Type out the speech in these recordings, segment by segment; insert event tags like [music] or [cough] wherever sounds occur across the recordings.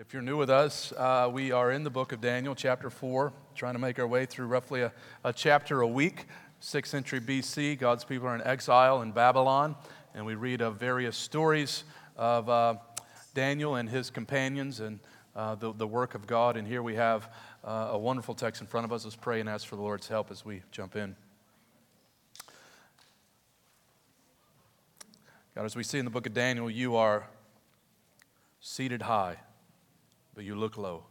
If you're new with us, uh, we are in the book of Daniel, chapter 4, trying to make our way through roughly a, a chapter a week. 6th century BC, God's people are in exile in Babylon, and we read of various stories of uh, Daniel and his companions and uh, the, the work of God. And here we have uh, a wonderful text in front of us. Let's pray and ask for the Lord's help as we jump in. God, as we see in the book of Daniel, you are seated high but you look low.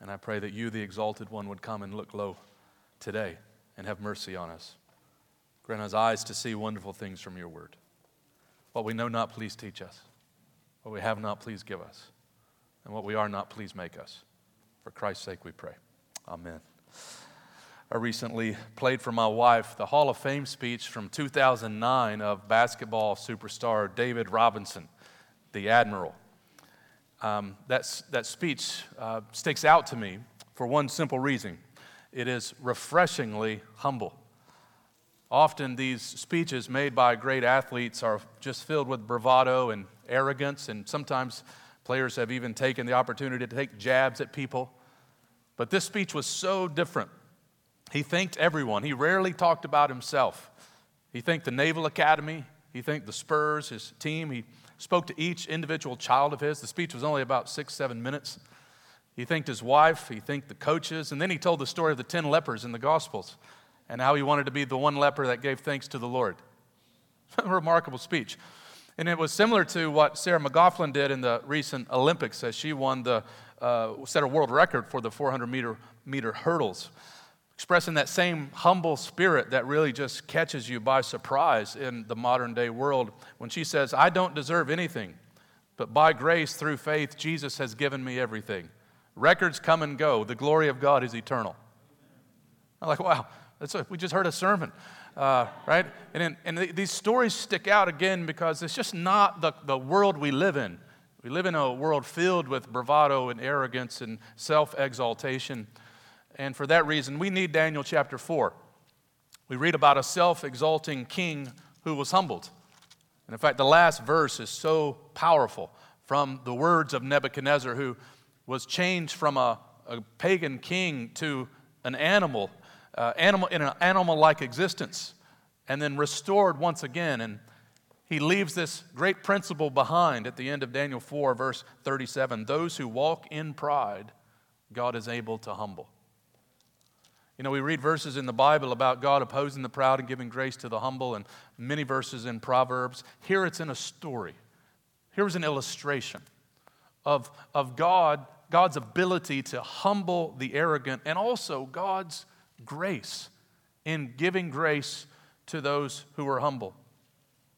And I pray that you, the exalted one, would come and look low today and have mercy on us. Grant us eyes to see wonderful things from your word. What we know not, please teach us. What we have not, please give us. And what we are not, please make us. For Christ's sake we pray. Amen. I recently played for my wife the Hall of Fame speech from 2009 of basketball superstar David Robinson, the Admiral um, that, that speech uh, sticks out to me for one simple reason it is refreshingly humble. Often, these speeches made by great athletes are just filled with bravado and arrogance, and sometimes players have even taken the opportunity to take jabs at people. But this speech was so different. He thanked everyone, he rarely talked about himself. He thanked the Naval Academy, he thanked the Spurs, his team, he spoke to each individual child of his. The speech was only about six, seven minutes. He thanked his wife, he thanked the coaches, and then he told the story of the 10 lepers in the Gospels and how he wanted to be the one leper that gave thanks to the Lord. [laughs] Remarkable speech. And it was similar to what Sydney McLaughlin did in the recent Olympics as she won the, uh, set a world record for the 400 meter, meter hurdles expressing that same humble spirit that really just catches you by surprise in the modern day world when she says, I don't deserve anything, but by grace through faith, Jesus has given me everything. Records come and go, the glory of God is eternal. I'm like, wow, that's a, we just heard a sermon. Uh, right? And, in, and these stories stick out again because it's just not the, the world we live in. We live in a world filled with bravado and arrogance and self exaltation. And for that reason, we need Daniel chapter 4. We read about a self exalting king who was humbled. And in fact, the last verse is so powerful from the words of Nebuchadnezzar, who was changed from a, a pagan king to an animal, uh, animal in an animal like existence, and then restored once again. And he leaves this great principle behind at the end of Daniel 4, verse 37 Those who walk in pride, God is able to humble. You know, we read verses in the Bible about God opposing the proud and giving grace to the humble, and many verses in Proverbs. Here it's in a story. Here is an illustration of, of God, God's ability to humble the arrogant, and also God's grace in giving grace to those who are humble.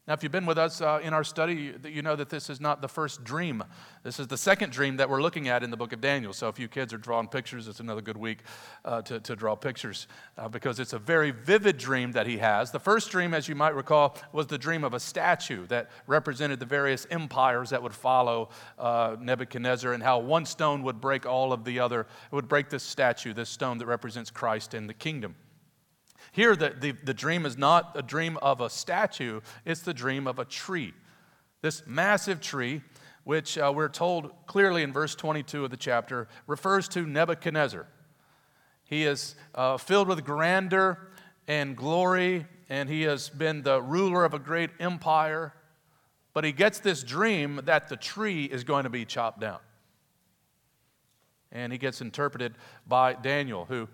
Now, if you've been with us uh, in our study, you know that this is not the first dream. This is the second dream that we're looking at in the book of Daniel. So, if you kids are drawing pictures, it's another good week uh, to, to draw pictures uh, because it's a very vivid dream that he has. The first dream, as you might recall, was the dream of a statue that represented the various empires that would follow uh, Nebuchadnezzar and how one stone would break all of the other, it would break this statue, this stone that represents Christ and the kingdom. Here, the, the, the dream is not a dream of a statue, it's the dream of a tree. This massive tree, which uh, we're told clearly in verse 22 of the chapter, refers to Nebuchadnezzar. He is uh, filled with grandeur and glory, and he has been the ruler of a great empire. But he gets this dream that the tree is going to be chopped down. And he gets interpreted by Daniel, who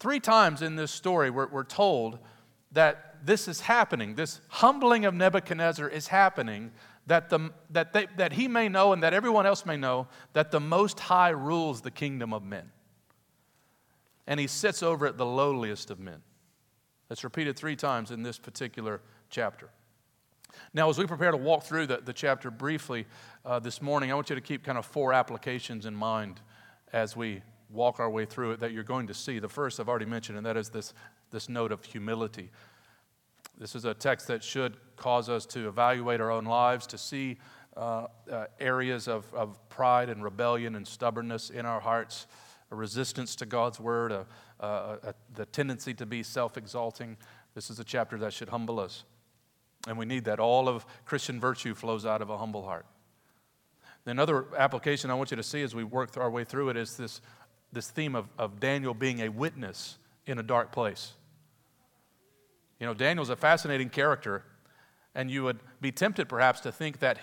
Three times in this story, we're, we're told that this is happening. This humbling of Nebuchadnezzar is happening, that, the, that, they, that he may know and that everyone else may know that the Most High rules the kingdom of men. And he sits over at the lowliest of men. That's repeated three times in this particular chapter. Now, as we prepare to walk through the, the chapter briefly uh, this morning, I want you to keep kind of four applications in mind as we walk our way through it that you're going to see. The first I've already mentioned, and that is this, this note of humility. This is a text that should cause us to evaluate our own lives, to see uh, uh, areas of, of pride and rebellion and stubbornness in our hearts, a resistance to God's word, a, a, a, the tendency to be self exalting. This is a chapter that should humble us. And we need that. All of Christian virtue flows out of a humble heart. Another application I want you to see as we work our way through it is this, this theme of, of Daniel being a witness in a dark place. You know, Daniel's a fascinating character, and you would be tempted perhaps to think that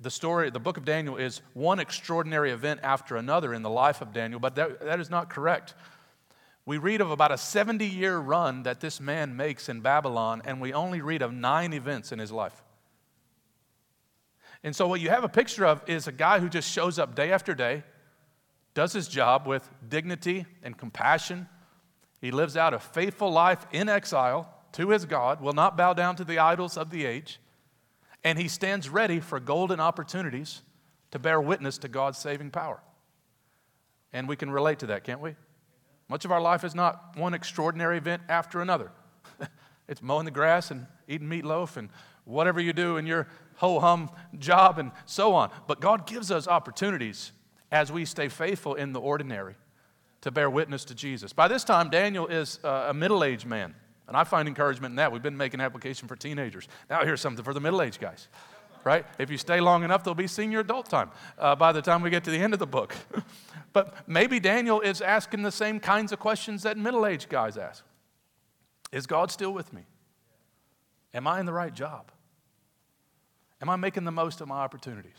the story, the book of Daniel, is one extraordinary event after another in the life of Daniel, but that, that is not correct. We read of about a 70 year run that this man makes in Babylon, and we only read of nine events in his life. And so, what you have a picture of is a guy who just shows up day after day, does his job with dignity and compassion. He lives out a faithful life in exile to his God, will not bow down to the idols of the age, and he stands ready for golden opportunities to bear witness to God's saving power. And we can relate to that, can't we? Much of our life is not one extraordinary event after another. [laughs] it's mowing the grass and eating meatloaf and whatever you do in your ho hum job and so on. But God gives us opportunities as we stay faithful in the ordinary to bear witness to Jesus. By this time, Daniel is uh, a middle aged man. And I find encouragement in that. We've been making application for teenagers. Now here's something for the middle aged guys, right? If you stay long enough, there'll be senior adult time uh, by the time we get to the end of the book. [laughs] but maybe Daniel is asking the same kinds of questions that middle aged guys ask Is God still with me? Am I in the right job? Am I making the most of my opportunities?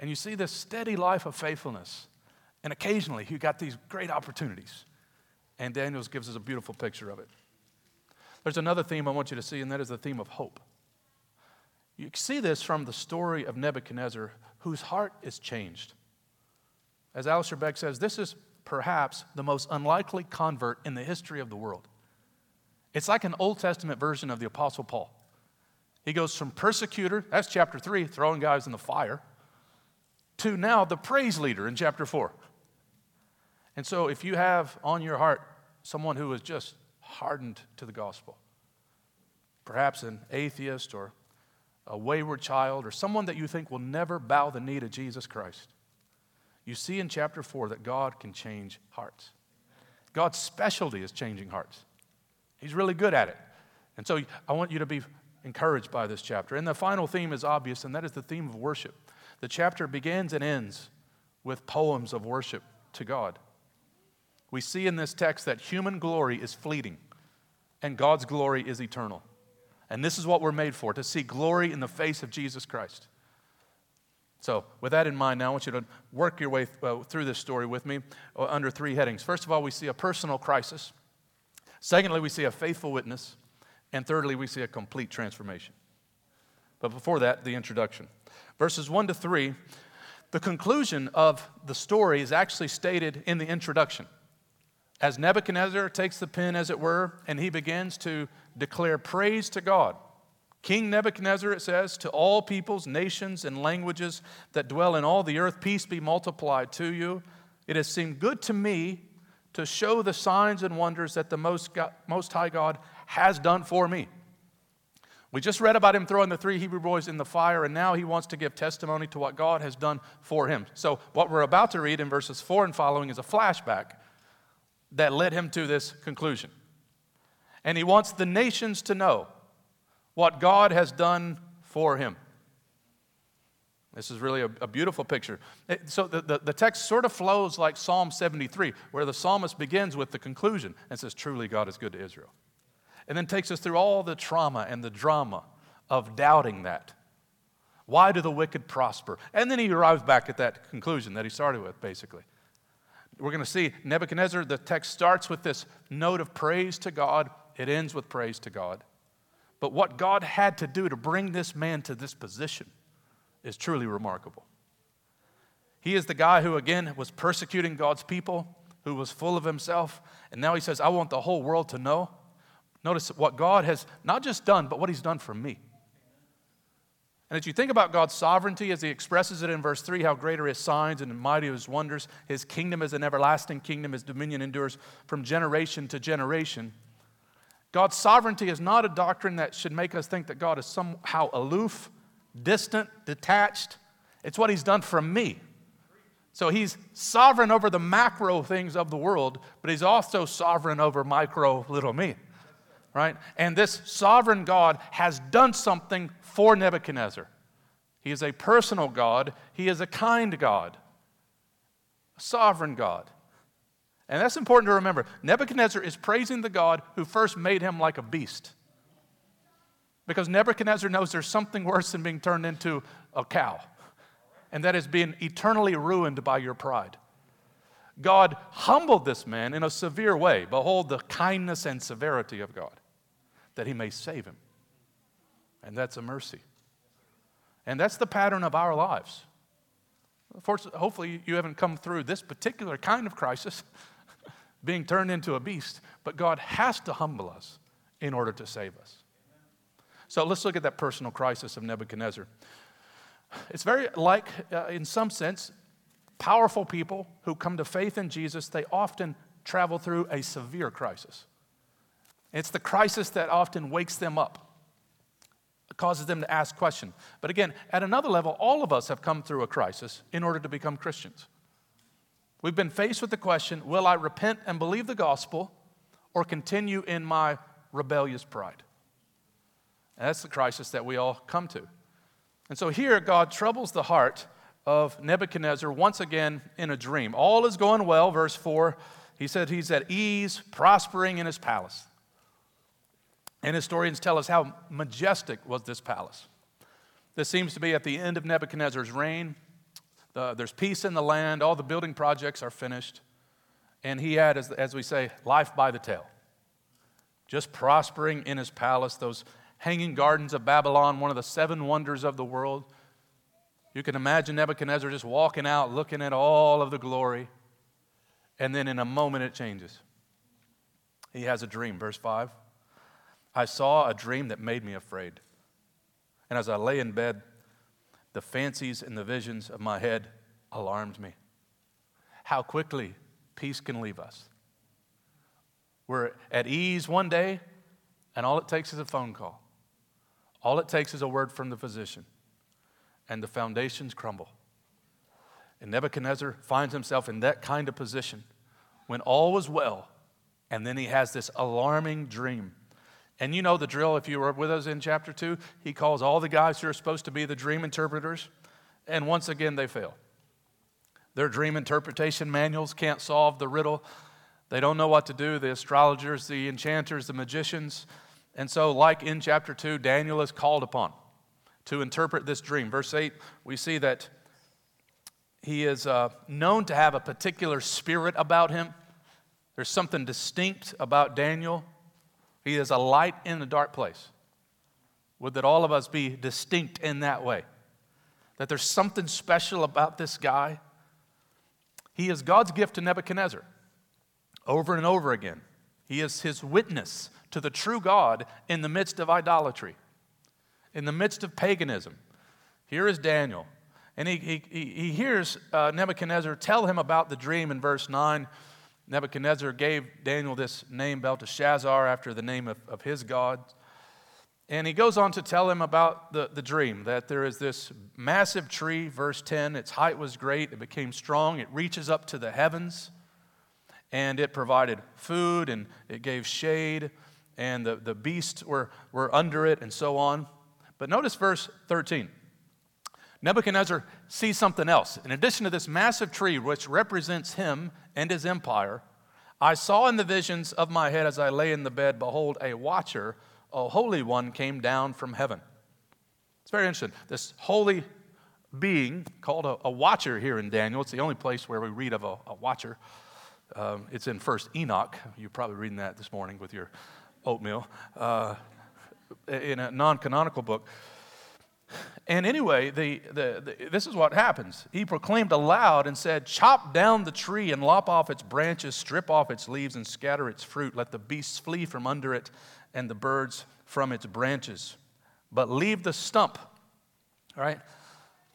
And you see this steady life of faithfulness. And occasionally, he got these great opportunities. And Daniels gives us a beautiful picture of it. There's another theme I want you to see, and that is the theme of hope. You see this from the story of Nebuchadnezzar, whose heart is changed. As Alistair Begg says, this is perhaps the most unlikely convert in the history of the world. It's like an Old Testament version of the Apostle Paul. He goes from persecutor, that's chapter 3, throwing guys in the fire, to now the praise leader in chapter 4. And so if you have on your heart someone who is just hardened to the gospel. Perhaps an atheist or a wayward child or someone that you think will never bow the knee to Jesus Christ. You see in chapter 4 that God can change hearts. God's specialty is changing hearts. He's really good at it. And so I want you to be encouraged by this chapter. And the final theme is obvious, and that is the theme of worship. The chapter begins and ends with poems of worship to God we see in this text that human glory is fleeting and God's glory is eternal. And this is what we're made for to see glory in the face of Jesus Christ. So, with that in mind, now I want you to work your way uh, through this story with me uh, under three headings. First of all, we see a personal crisis. Secondly, we see a faithful witness. And thirdly, we see a complete transformation. But before that, the introduction. Verses 1 to 3, the conclusion of the story is actually stated in the introduction as Nebuchadnezzar takes the pen, as it were, and he begins to declare praise to God. King Nebuchadnezzar, it says, to all peoples, nations, and languages that dwell in all the earth, peace be multiplied to you. It has seemed good to me to show the signs and wonders that the Most, God, Most High God has done for me. We just read about him throwing the three Hebrew boys in the fire, and now he wants to give testimony to what God has done for him. So, what we're about to read in verses 4 and following is a flashback that led him to this conclusion. And he wants the nations to know what God has done for him. This is really a, a beautiful picture. It, so the, the, the, text sort of flows like Psalm 73, where the psalmist begins with the conclusion and says, Truly, God is good to Israel. And then takes us through all the trauma and the drama of doubting that. Why do the wicked prosper? And then he arrives back at that conclusion that he started with, basically. We're going to see Nebuchadnezzar, the text starts with this note of praise to God, it ends with praise to God. But what God had to do to bring this man to this position is truly remarkable. He is the guy who, again, was persecuting God's people, who was full of himself, and now he says, I want the whole world to know. Notice what God has not just done, but what he's done for me. And as you think about God's sovereignty, as he expresses it in verse 3, how great are his signs and mighty his wonders, his kingdom is an everlasting kingdom, his dominion endures from generation to generation. God's sovereignty is not a doctrine that should make us think that God is somehow aloof, distant, detached. It's what he's done for me. So he's sovereign over the macro things of the world, but he's also sovereign over micro little me right? And this sovereign God has done something for Nebuchadnezzar. He is a personal God. He is a kind God, a sovereign God. And that's important to remember. Nebuchadnezzar is praising the God who first made him like a beast. Because Nebuchadnezzar knows there's something worse than being turned into a cow, and that is being eternally ruined by your pride. God humbled this man in a severe way. Behold the kindness and severity of God, that he may save him. And that's a mercy. And that's the pattern of our lives. Hopefully, you haven't come through this particular kind of crisis, [laughs] being turned into a beast, but God has to humble us in order to save us. So let's look at that personal crisis of Nebuchadnezzar. It's very like, uh, in some sense, powerful people who come to faith in Jesus, they often travel through a severe crisis. It's the crisis that often wakes them up, causes them to ask questions. But again, at another level, all of us have come through a crisis in order to become Christians. We've been faced with the question will I repent and believe the gospel or continue in my rebellious pride? And that's the crisis that we all come to. And so here, God troubles the heart of Nebuchadnezzar once again in a dream. All is going well, verse 4. He said he's at ease, prospering in his palace. And historians tell us how majestic was this palace. This seems to be at the end of Nebuchadnezzar's reign. The, there's peace in the land, all the building projects are finished. And he had, as, as we say, life by the tail. Just prospering in his palace, those hanging gardens of Babylon, one of the seven wonders of the world. You can imagine Nebuchadnezzar just walking out, looking at all of the glory, and then in a moment it changes. He has a dream, verse 5. I saw a dream that made me afraid. And as I lay in bed, the fancies and the visions of my head alarmed me. How quickly peace can leave us. We're at ease one day, and all it takes is a phone call. All it takes is a word from the physician and the foundations crumble. And Nebuchadnezzar finds himself in that kind of position when all was well, and then he has this alarming dream. And you know the drill if you were with us in chapter 2. He calls all the guys who are supposed to be the dream interpreters, and once again they fail. Their dream interpretation manuals can't solve the riddle. They don't know what to do. The astrologers, the enchanters, the magicians. And so, like in chapter 2, Daniel is called upon to interpret this dream. Verse 8, we see that he is uh, known to have a particular spirit about him. There's something distinct about Daniel. He is a light in a dark place. Would that all of us be distinct in that way? That there's something special about this guy. He is God's gift to Nebuchadnezzar over and over again. He is his witness to the true God in the midst of idolatry in the midst of paganism. Here is Daniel. And he, he, he hears uh, Nebuchadnezzar tell him about the dream in verse 9. Nebuchadnezzar gave Daniel this name, Belteshazzar, after the name of, of his God. And he goes on to tell him about the, the dream that there is this massive tree, verse 10. Its height was great, it became strong, it reaches up to the heavens, and it provided food and it gave shade, and the, the beasts were, were under it, and so on. But notice verse 13. Nebuchadnezzar sees something else. In addition to this massive tree, which represents him and his empire, I saw in the visions of my head as I lay in the bed, behold, a watcher, a holy one, came down from heaven. It's very interesting. This holy being called a, a watcher here in Daniel, it's the only place where we read of a, a watcher. Um, it's in First Enoch. You're probably reading that this morning with your oatmeal. Uh, in a non canonical book. And anyway, the, the, the, this is what happens. He proclaimed aloud and said, Chop down the tree and lop off its branches, strip off its leaves, and scatter its fruit. Let the beasts flee from under it and the birds from its branches. But leave the stump. All right?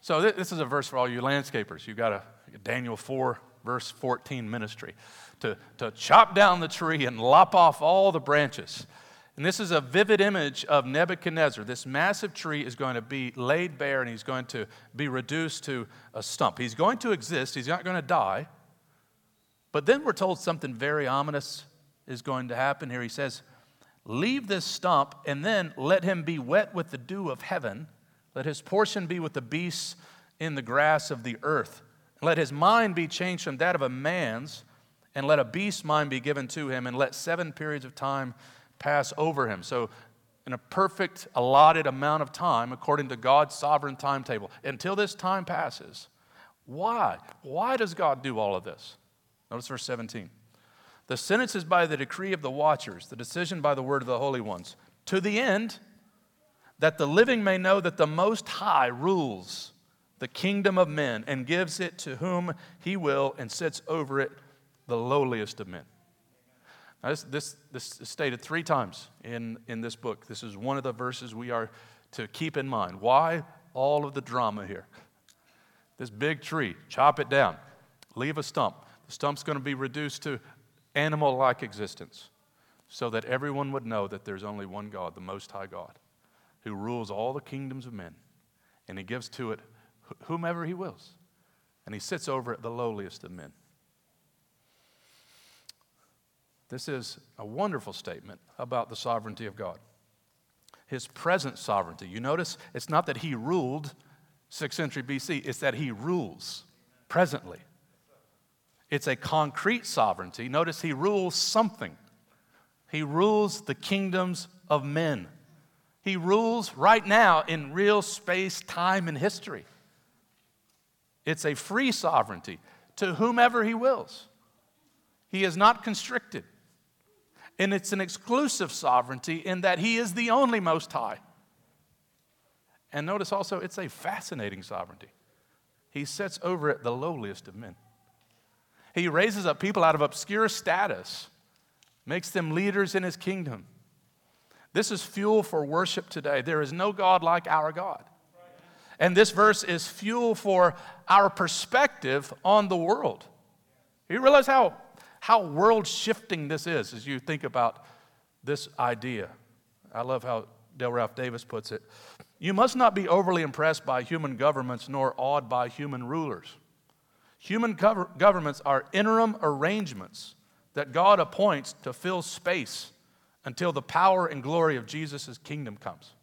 So, this is a verse for all you landscapers. You've got a Daniel 4, verse 14 ministry to, to chop down the tree and lop off all the branches. And this is a vivid image of Nebuchadnezzar. This massive tree is going to be laid bare and he's going to be reduced to a stump. He's going to exist, he's not going to die. But then we're told something very ominous is going to happen here. He says, Leave this stump and then let him be wet with the dew of heaven, Let his portion be with the beasts in the grass of the earth. Let his mind be changed from that of a man's, and let a beast's mind be given to him, and let seven periods of time pass over him. So, in a perfect allotted amount of time, according to God's sovereign timetable, until this time passes. Why? Why does God do all of this? Notice verse 17. The sentence is by the decree of the watchers, the decision by the word of the holy ones, to the end that the living may know that the Most High rules the kingdom of men and gives it to whom he will and sits over it the lowliest of men. Now, this, this, this is stated three times in, in this book. This is one of the verses we are to keep in mind. Why all of the drama here? This big tree, chop it down, leave a stump. The stump's going to be reduced to animal like existence so that everyone would know that there's only one God, the Most High God, who rules all the kingdoms of men, and he gives to it whomever he wills, and he sits over it the lowliest of men. This is a wonderful statement about the sovereignty of God. His present sovereignty. You notice it's not that he ruled 6th century BC, it's that he rules presently. It's a concrete sovereignty. Notice he rules something. He rules the kingdoms of men. He rules right now in real space, time, and history. It's a free sovereignty to whomever he wills. He is not constricted. And it's an exclusive sovereignty in that he is the only most high. And notice also, it's a fascinating sovereignty. He sets over it the lowliest of men. He raises up people out of obscure status, makes them leaders in his kingdom. This is fuel for worship today. There is no God like our God. And this verse is fuel for our perspective on the world. You realize how, how world shifting this is as you think about this idea. I love how Dale Ralph Davis puts it. You must not be overly impressed by human governments nor awed by human rulers. Human governments are interim arrangements that God appoints to fill space until the power and glory of Jesus' kingdom comes.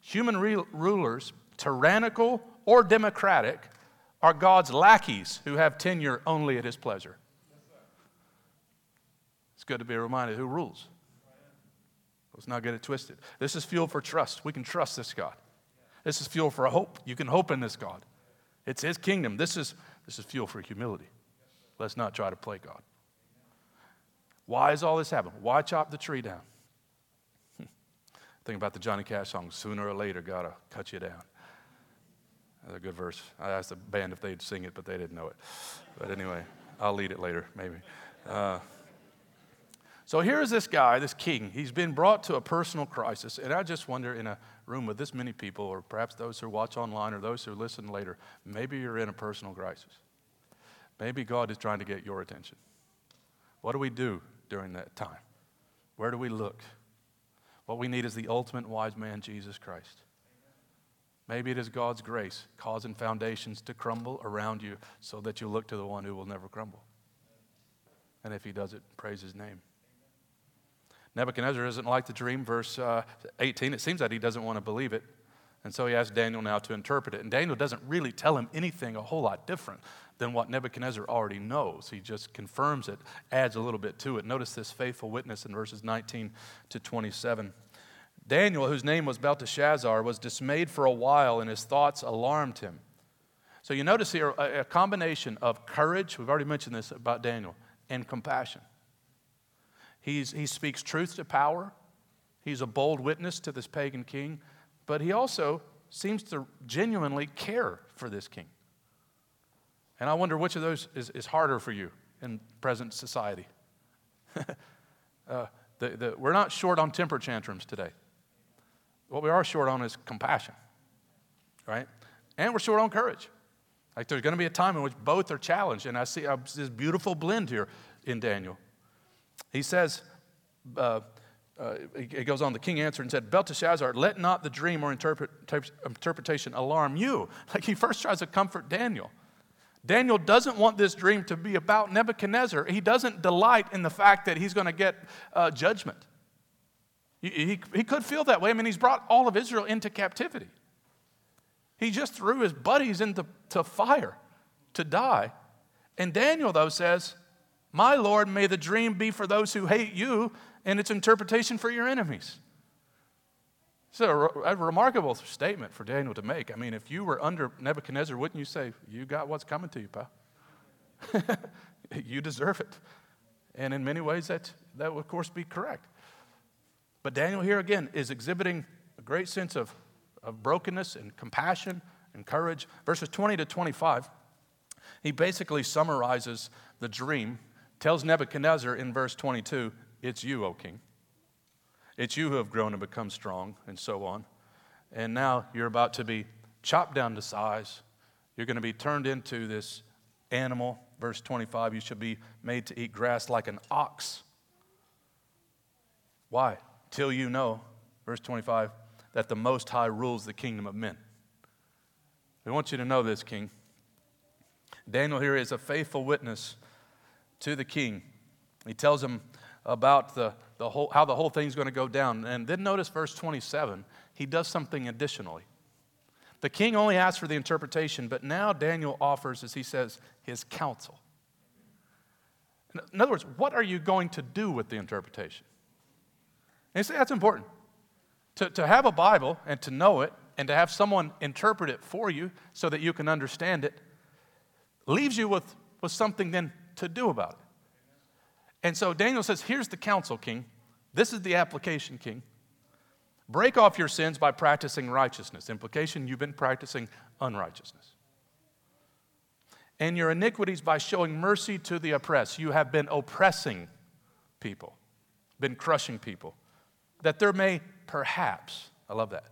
Human re- rulers tyrannical or democratic, are God's lackeys who have tenure only at his pleasure. Good to be reminded who rules. Let's not get it twisted. This is fuel for trust. We can trust this God. This is fuel for hope. You can hope in this God. It's his kingdom. This is, this is fuel for humility. Let's not try to play God. Why is all this happening? Why chop the tree down? [laughs] Think about the Johnny Cash song, Sooner or Later, Gotta Cut You Down. That's a good verse. I asked the band if they'd sing it, but they didn't know it. But anyway, I'll lead it later, maybe. Uh, so here's this guy, this king. He's been brought to a personal crisis. And I just wonder in a room with this many people, or perhaps those who watch online or those who listen later, maybe you're in a personal crisis. Maybe God is trying to get your attention. What do we do during that time? Where do we look? What we need is the ultimate wise man, Jesus Christ. Maybe it is God's grace causing foundations to crumble around you so that you look to the one who will never crumble. And if he does it, praise his name. Nebuchadnezzar doesn't like the dream, verse uh, 18. It seems that he doesn't want to believe it. And so he asks Daniel now to interpret it. And Daniel doesn't really tell him anything a whole lot different than what Nebuchadnezzar already knows. He just confirms it, adds a little bit to it. Notice this faithful witness in verses 19 to 27. Daniel, whose name was Belteshazzar, was dismayed for a while, and his thoughts alarmed him. So you notice here a, a combination of courage, we've already mentioned this about Daniel, and compassion. He's, he speaks truth to power. He's a bold witness to this pagan king, but he also seems to genuinely care for this king. And I wonder which of those is, is harder for you in present society. [laughs] uh, the, the, we're not short on temper tantrums today. What we are short on is compassion, right? And we're short on courage. Like there's going to be a time in which both are challenged. And I see this beautiful blend here in Daniel. He says, uh, uh, he goes on, the king answered and said, Belteshazzar, let not the dream or interpret, interpretation alarm you. [laughs] Like he first tries to comfort Daniel. Daniel doesn't want this dream to be about Nebuchadnezzar. He doesn't delight in the fact that he's going to get uh, judgment. He, he, he could feel that way. I mean, he's brought all of Israel into captivity. He just threw his buddies into to fire to die. And Daniel, though, says, My Lord, may the dream be for those who hate you and its interpretation for your enemies. It's a, a, remarkable statement for Daniel to make. I mean, if you were under Nebuchadnezzar, wouldn't you say, You got what's coming to you, pal? [laughs] you deserve it. And in many ways, that, that would, of course, be correct. But Daniel here again is exhibiting a great sense of, of brokenness and compassion and courage. Verses 20 to 25, he basically summarizes the dream, tells Nebuchadnezzar in verse 22, It's you, O king. It's you who have grown and become strong, and so on. And now you're about to be chopped down to size. You're going to be turned into this animal. Verse 25, you shall be made to eat grass like an ox. Why? Till you know, verse 25, that the Most High rules the kingdom of men. We want you to know this, King. Daniel here is a faithful witness to the king. He tells him about the, the whole, how the whole thing's going to go down. And then notice verse 27, he does something additionally. The king only asked for the interpretation, but now Daniel offers, as he says, his counsel. In other words, what are you going to do with the interpretation? And say that's important. To, to have a Bible and to know it and to have someone interpret it for you so that you can understand it leaves you with, with something then to do about it. And so Daniel says, Here's the counsel, king. This is the application, king. Break off your sins by practicing righteousness. Implication, you've been practicing unrighteousness. And your iniquities by showing mercy to the oppressed. You have been oppressing people, been crushing people. That there may perhaps, I love that,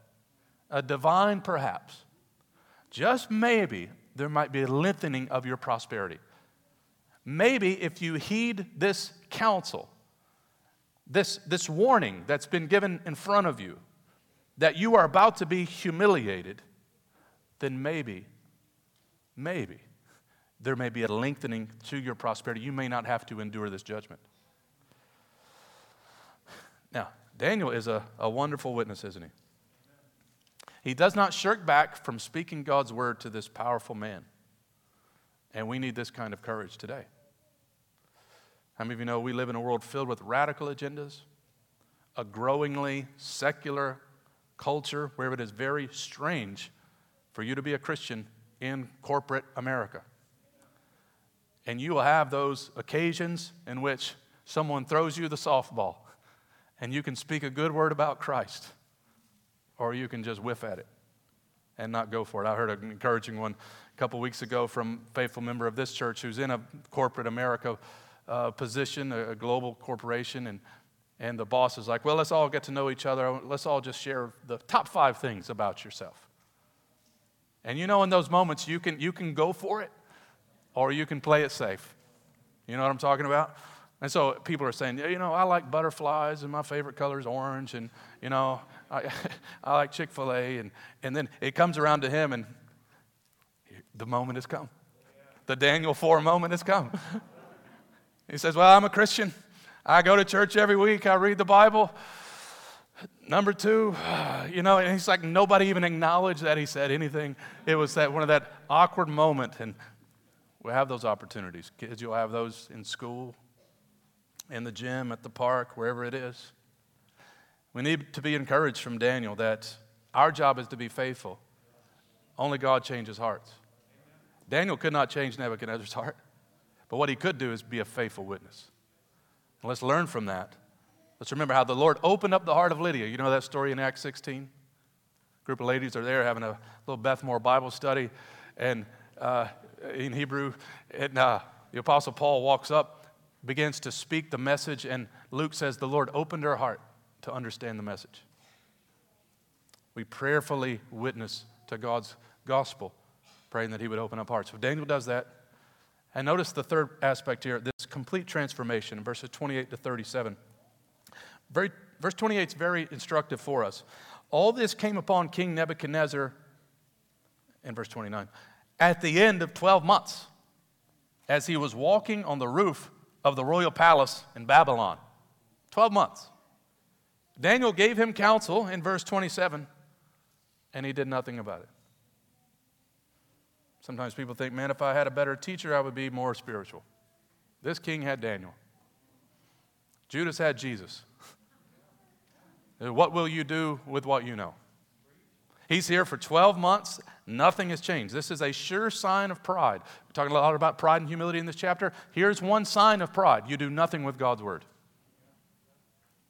a divine perhaps, just maybe there might be a lengthening of your prosperity. Maybe if you heed this counsel, this, this warning that's been given in front of you, that you are about to be humiliated, then maybe, maybe there may be a lengthening to your prosperity. You may not have to endure this judgment. Now, Daniel is a, a wonderful witness, isn't he? He does not shirk back from speaking God's word to this powerful man. And we need this kind of courage today. How many of you know we live in a world filled with radical agendas, a growingly secular culture where it is very strange for you to be a Christian in corporate America. And you will have those occasions in which someone throws you the softball and you can speak a good word about Christ or you can just whiff at it and not go for it. I heard an encouraging one a couple weeks ago from a faithful member of this church who's in a corporate America uh, position, a, a, global corporation, and, and the boss is like, well, let's all get to know each other. Let's all just share the top five things about yourself. And you know, in those moments, you can, you can go for it or you can play it safe. You know what I'm talking about? And so people are saying, you know, I like butterflies and my favorite color is orange and, you know, I, [laughs] I like Chick fil A. And, and then it comes around to him and the moment has come. The Daniel 4 moment has come. [laughs] he says, Well, I'm a Christian. I go to church every week. I read the Bible. Number two, [sighs] you know, and he's like, nobody even acknowledged that he said anything. It was that one of that awkward moment. And we have those opportunities. Kids, you'll have those in school, in the gym, at the park, wherever it is. We need to be encouraged from Daniel that our job is to be faithful. Only God changes hearts. Daniel could not change Nebuchadnezzar's [laughs] heart, but what he could do is be a faithful witness. And let's learn from that. Let's remember how the Lord opened up the heart of Lydia. You know that story in Acts 16? A group of ladies are there having a little Beth Moore Bible study, and uh, in Hebrew, and uh, the Apostle Paul walks up begins to speak the message, and Luke says the Lord opened her heart to understand the message. We prayerfully witness to God's gospel, praying that He would open up hearts. So Daniel does that. And notice the third aspect here this complete transformation verses 28 to 37. Very, verse 28 is very instructive for us. All this came upon King Nebuchadnezzar, in verse 29, at the end of 12 months, as he was walking on the roof of the royal palace in Babylon. 12 months. Daniel gave him counsel in verse 27, and he did nothing about it. Sometimes people think, man, if I had a better teacher, I would be more spiritual. This king had Daniel. Judas had Jesus. what will you do with what you know? He's here for 12 months. Nothing has changed. This is a sure sign of pride. We're talking a lot about pride and humility in this chapter. Here's one sign of pride you do nothing with God's word.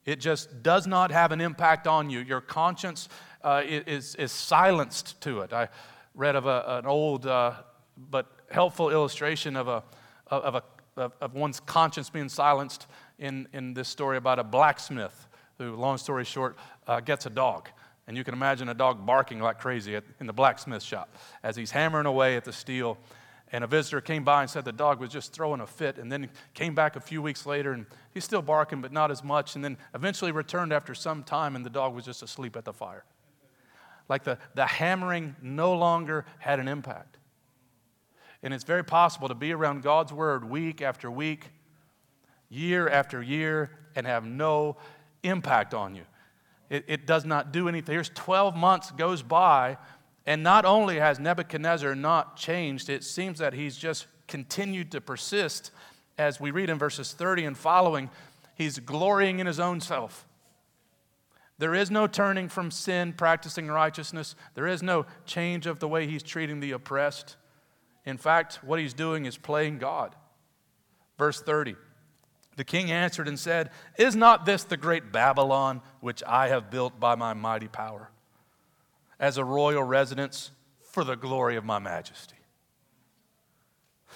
It just does not have an impact on you. Your conscience uh, is, is silenced to it. I read of a, an old uh, but helpful illustration of, a, of, a, of one's conscience being silenced in, in this story about a blacksmith who, long story short, uh, gets a dog. And you can imagine a dog barking like crazy at, in the blacksmith shop as he's hammering away at the steel. And a visitor came by and said the dog was just throwing a fit, and then came back a few weeks later and he's still barking, but not as much. And then eventually returned after some time, and the dog was just asleep at the fire. Like the, the hammering no longer had an impact. And it's very possible to be around God's word week after week, year after year, and have no impact on you. It, it does not do anything. Here's 12 months goes by, and not only has Nebuchadnezzar not changed, it seems that he's just continued to persist. As we read in verses 30 and following, he's glorying in his own self. There is no turning from sin, practicing righteousness. There is no change of the way he's treating the oppressed. In fact, what he's doing is playing God. Verse 30 the king answered and said, Is not this the great Babylon which I have built by my mighty power, as a royal residence for the glory of my majesty? [laughs]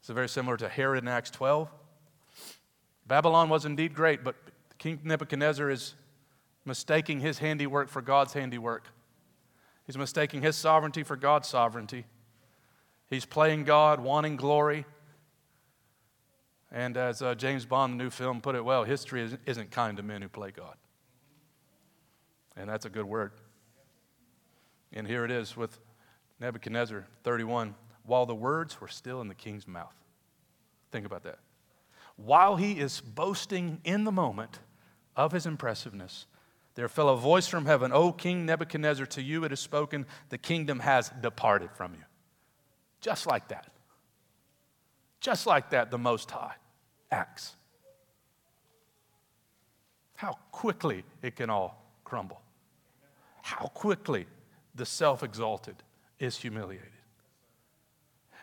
It's very similar to Herod in Acts 12. Babylon was indeed great, but King Nebuchadnezzar is mistaking his handiwork for God's handiwork. He's mistaking his sovereignty for God's sovereignty. He's playing God, wanting glory, and as uh, James Bond, the new film, put it well, history isn't kind to men who play God. And that's a good word. And here it is with Nebuchadnezzar 31 while the words were still in the king's mouth. Think about that. While he is boasting in the moment of his impressiveness, there fell a voice from heaven, O King Nebuchadnezzar, to you it is spoken, the kingdom has departed from you. Just like that. Just like that, the Most High acts. How quickly it can all crumble. How quickly the self exalted is humiliated.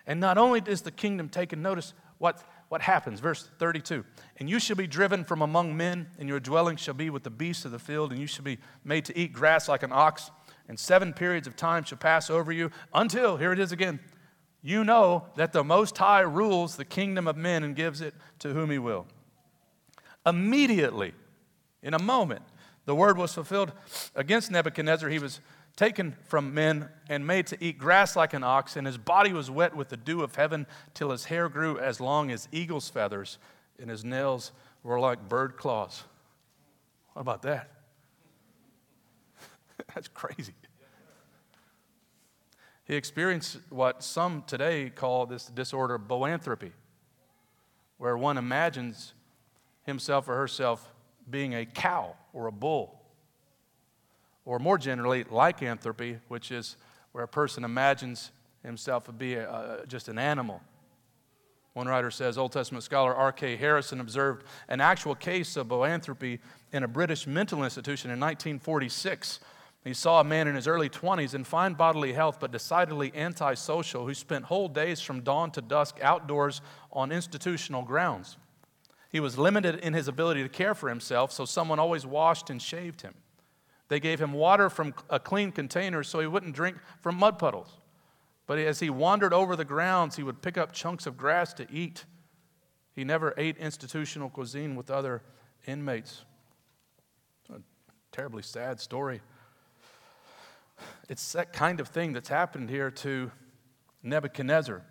And not only is the kingdom taken, notice what, what happens. Verse 32 And you shall be driven from among men, and your dwelling shall be with the beasts of the field, and you shall be made to eat grass like an ox, and seven periods of time shall pass over you until, here it is again, you know that the Most High rules the kingdom of men and gives it to whom he will. Immediately, in a moment, the word was fulfilled against Nebuchadnezzar. He was taken from men and made to eat grass like an ox, and his body was wet with the dew of heaven till his hair grew as long as eagle's feathers, and his nails were like bird claws. What about that? [laughs] That's crazy. He experienced what some today call this disorder boanthropy, where one imagines himself or herself being a cow or a bull. Or more generally, lycanthropy, which is where a person imagines himself to be a, a, just an animal. One writer says Old Testament scholar R.K. Harrison observed an actual case of boanthropy in a British mental institution in 1946 he saw a man in his early 20s in fine bodily health but decidedly antisocial who spent whole days from dawn to dusk outdoors on institutional grounds. He was limited in his ability to care for himself, so someone always washed and shaved him. They gave him water from a clean container so he wouldn't drink from mud puddles. But as he wandered over the grounds, he would pick up chunks of grass to eat. He never ate institutional cuisine with other inmates. A terribly sad story. It's that kind of thing that's happened here to Nebuchadnezzar.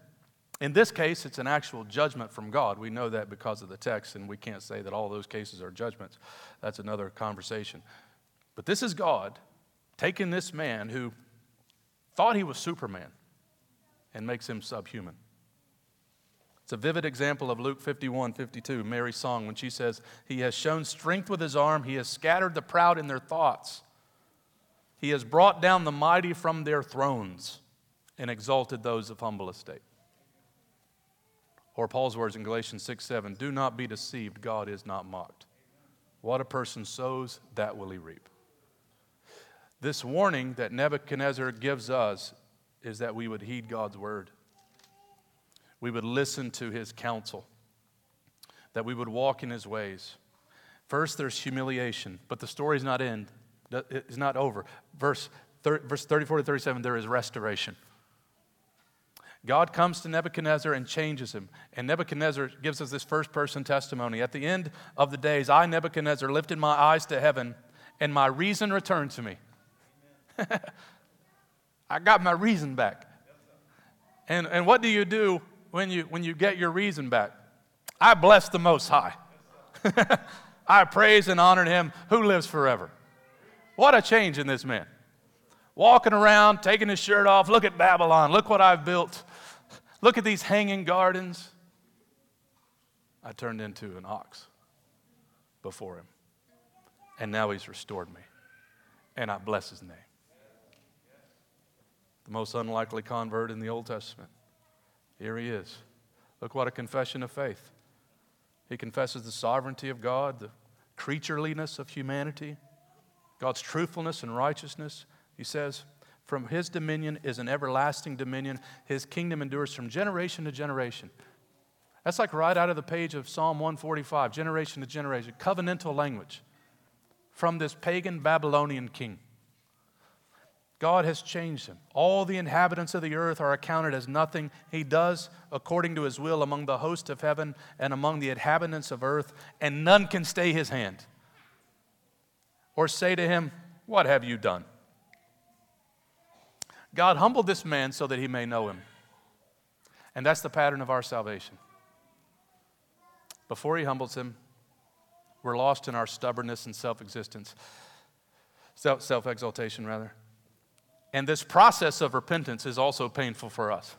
In this case, it's an actual judgment from God. We know that because of the text, and we can't say that all those cases are judgments. That's another conversation. But this is God taking this man who thought he was Superman and makes him subhuman. It's a vivid example of Luke 51 52, Mary's song, when she says, He has shown strength with his arm, he has scattered the proud in their thoughts. He has brought down the mighty from their thrones and exalted those of humble estate. Or Paul's words in Galatians 6 7 Do not be deceived, God is not mocked. What a person sows, that will he reap. This warning that Nebuchadnezzar gives us is that we would heed God's word, we would listen to his counsel, that we would walk in his ways. First, there's humiliation, but the story's not end. It's not over. Verse, verse 34 to 37, there is restoration. God comes to Nebuchadnezzar and changes him. And Nebuchadnezzar gives us this first person testimony. At the end of the days, I, Nebuchadnezzar, lifted my eyes to heaven, and my reason returned to me. [laughs] I got my reason back. And, and what do you do when you, when you get your reason back? I bless the Most High. [laughs] I praise and honor him who lives forever. What a change in this man. Walking around, taking his shirt off. Look at Babylon. Look what I've built. Look at these hanging gardens. I turned into an ox before him. And now he's restored me. And I bless his name. The most unlikely convert in the Old Testament. Here he is. Look what a confession of faith. He confesses the sovereignty of God, the creatureliness of humanity, God's truthfulness and righteousness. He says, From his dominion is an everlasting dominion. His kingdom endures from generation to generation. That's like right out of the page of Psalm 145, generation to generation, covenantal language from this pagan Babylonian king. God has changed him. All the inhabitants of the earth are accounted as nothing. He does according to his will among the host of heaven and among the inhabitants of earth, and none can stay his hand or say to him, What have you done? God humbled this man so that he may know him. And that's the pattern of our salvation. Before he humbles him, we're lost in our stubbornness and self existence, self exaltation, rather. And this process of repentance is also painful for us.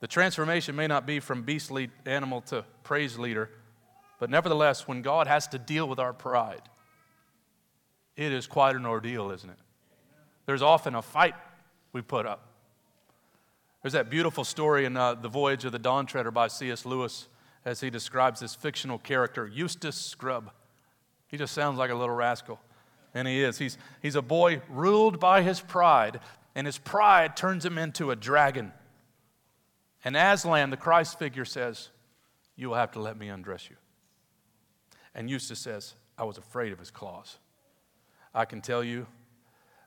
The transformation may not be from beastly animal to praise leader, but nevertheless, when God has to deal with our pride, it is quite an ordeal, isn't it? There's often a fight we put up. There's that beautiful story in uh, The Voyage of the Dawn Treader by C.S. Lewis as he describes this fictional character, Eustace Scrubb. He just sounds like a little rascal. And he is. He's, he's a boy ruled by his pride, and his pride turns him into a dragon. And Aslan, the Christ figure, says, You will have to let me undress you. And Eustace says, I was afraid of his claws. I can tell you,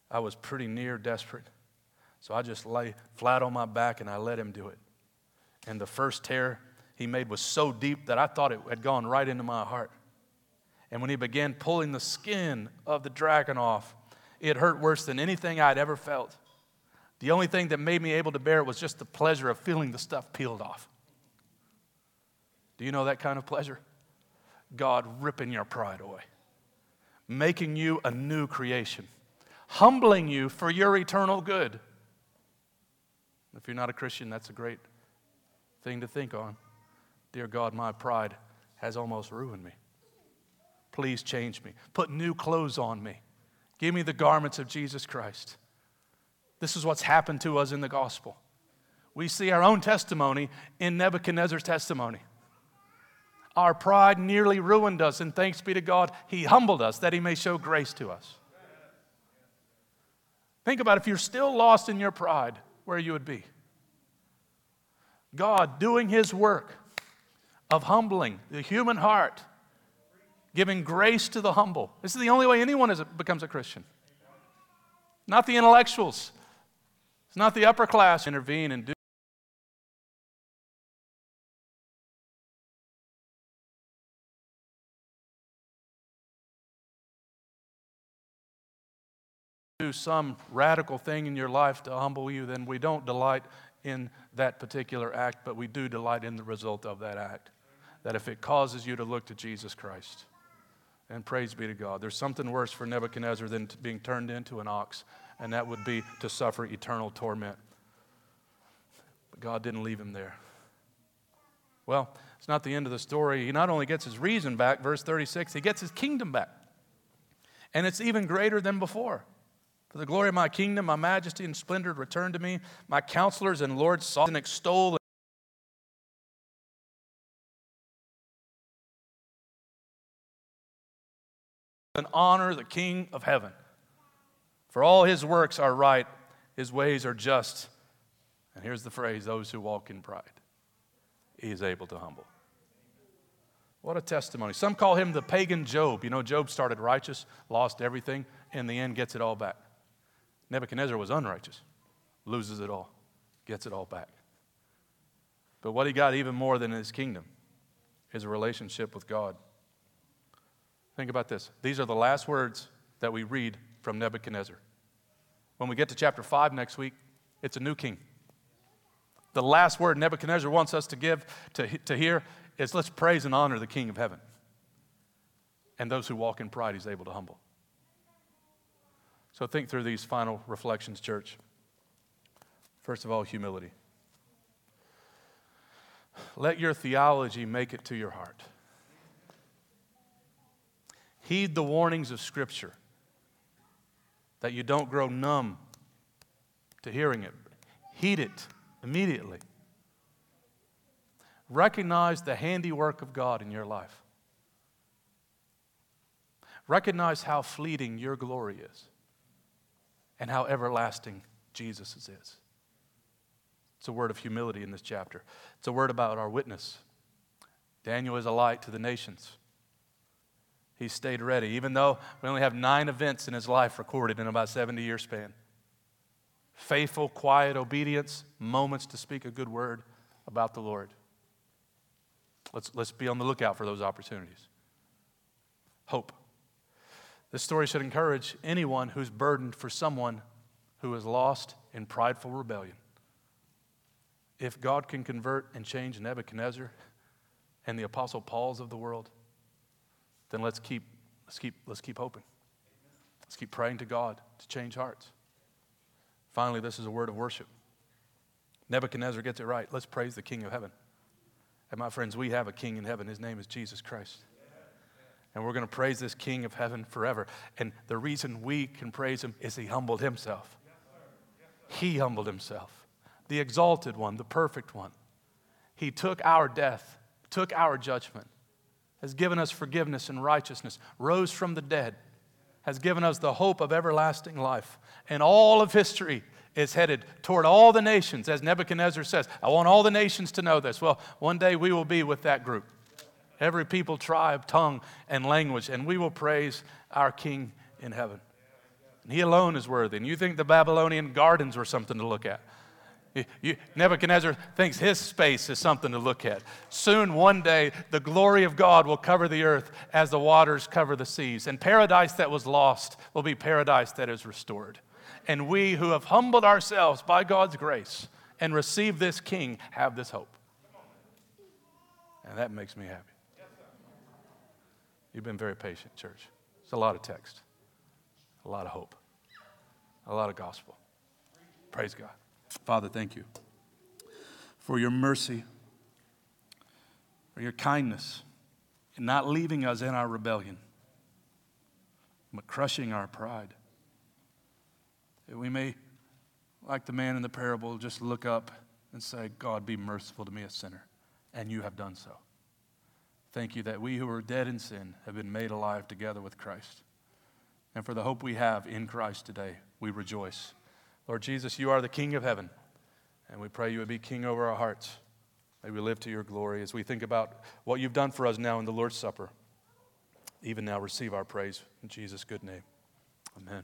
I was pretty near desperate. So I just lay flat on my back and I let him do it. And the first tear he made was so deep that I thought it had gone right into my heart. And when he began pulling the skin of the dragon off, it hurt worse than anything I'd ever felt. The only thing that made me able to bear it was just the pleasure of feeling the stuff peeled off. Do you know that kind of pleasure? God ripping your pride away, making you a new creation, humbling you for your eternal good. If you're not a Christian, that's a great thing to think on. Dear God, my pride has almost ruined me. Please change me. Put new clothes on me. Give me the garments of Jesus Christ. This is what's happened to us in the gospel. We see our own testimony in Nebuchadnezzar's testimony. Our pride nearly ruined us, and thanks be to God, He humbled us that He may show grace to us. Think about if you're still lost in your pride, where you would be. God doing His work of humbling the human heart giving grace to the humble. This is the only way anyone is, becomes a Christian. Not the intellectuals, it's not the upper class intervene and do. do some radical thing in your life to humble you, then we don't delight in that particular act, but we do delight in the result of that act. That if it causes you to look to Jesus Christ. And praise be to God. There's something worse for Nebuchadnezzar than being turned into an ox, and that would be to suffer eternal torment. But God didn't leave him there. Well, it's not the end of the story. He not only gets his reason back, verse 36, he gets his kingdom back. And it's even greater than before. For the glory of my kingdom, my majesty and splendor return to me. My counselors and lords sought and extol and honor the King of heaven. For all his works are right, his ways are just. And here's the phrase those who walk in pride, he is able to humble. What a testimony. Some call him the pagan Job. You know, Job started righteous, lost everything, in the end gets it all back. Nebuchadnezzar was unrighteous, loses it all, gets it all back. But what he got even more than his kingdom is a relationship with God. Think about this. These are the last words that we read from Nebuchadnezzar. When we get to chapter 5 next week, it's a new king. The last word Nebuchadnezzar wants us to give, to, to hear, is let's praise and honor the King of heaven. And those who walk in pride, he's able to humble. So think through these final reflections, church. First of all, humility. Let your theology make it to your heart. Heed the warnings of Scripture that you don't grow numb to hearing it. Heed it immediately. Recognize the handiwork of God in your life. Recognize how fleeting your glory is and how everlasting Jesus is. It's a word of humility in this chapter. It's a word about our witness. Daniel is a light to the nations. He stayed ready, even though we only have nine events in his life recorded in about 70 year span. Faithful, quiet obedience, moments to speak a good word about the Lord. Let's, let's be on the lookout for those opportunities. Hope. This story should encourage anyone who's burdened for someone who is lost in prideful rebellion. If God can convert and change Nebuchadnezzar and the Apostle Paul's of the world, then let's keep, let's keep, let's keep hoping. Let's keep praying to God to change hearts. Finally, this is a word of worship. Nebuchadnezzar gets it right. Let's praise the King of heaven. And my friends, we have a king in heaven. His name is Jesus Christ. And we're going to praise this King of heaven forever. And the reason we can praise him is he humbled himself. He humbled himself. The exalted one, the perfect one. He took our death, took our judgment, has given us forgiveness and righteousness, rose from the dead, has given us the hope of everlasting life. And all of history is headed toward all the nations, as Nebuchadnezzar says. I want all the nations to know this. Well, one day we will be with that group. Every people, tribe, tongue, and language, and we will praise our King in heaven. And he alone is worthy. And you think the Babylonian gardens were something to look at. You, Nebuchadnezzar thinks his space is something to look at. Soon, one day, the glory of God will cover the earth as the waters cover the seas. And paradise that was lost will be paradise that is restored. And we who have humbled ourselves by God's grace and received this King have this hope. And that makes me happy. You've been very patient, church. It's a lot of text, a lot of hope, a lot of gospel. Praise God. Father, thank you for your mercy, for your kindness, in not leaving us in our rebellion, but crushing our pride that we may, like the man in the parable, just look up and say, God, be merciful to me, a sinner. And you have done so. Thank you that we who are dead in sin have been made alive together with Christ. And for the hope we have in Christ today, we rejoice. Lord Jesus, you are the King of heaven. And we pray you would be King over our hearts. May we live to your glory as we think about what you've done for us now in the Lord's Supper. Even now, receive our praise in Jesus' good name. Amen.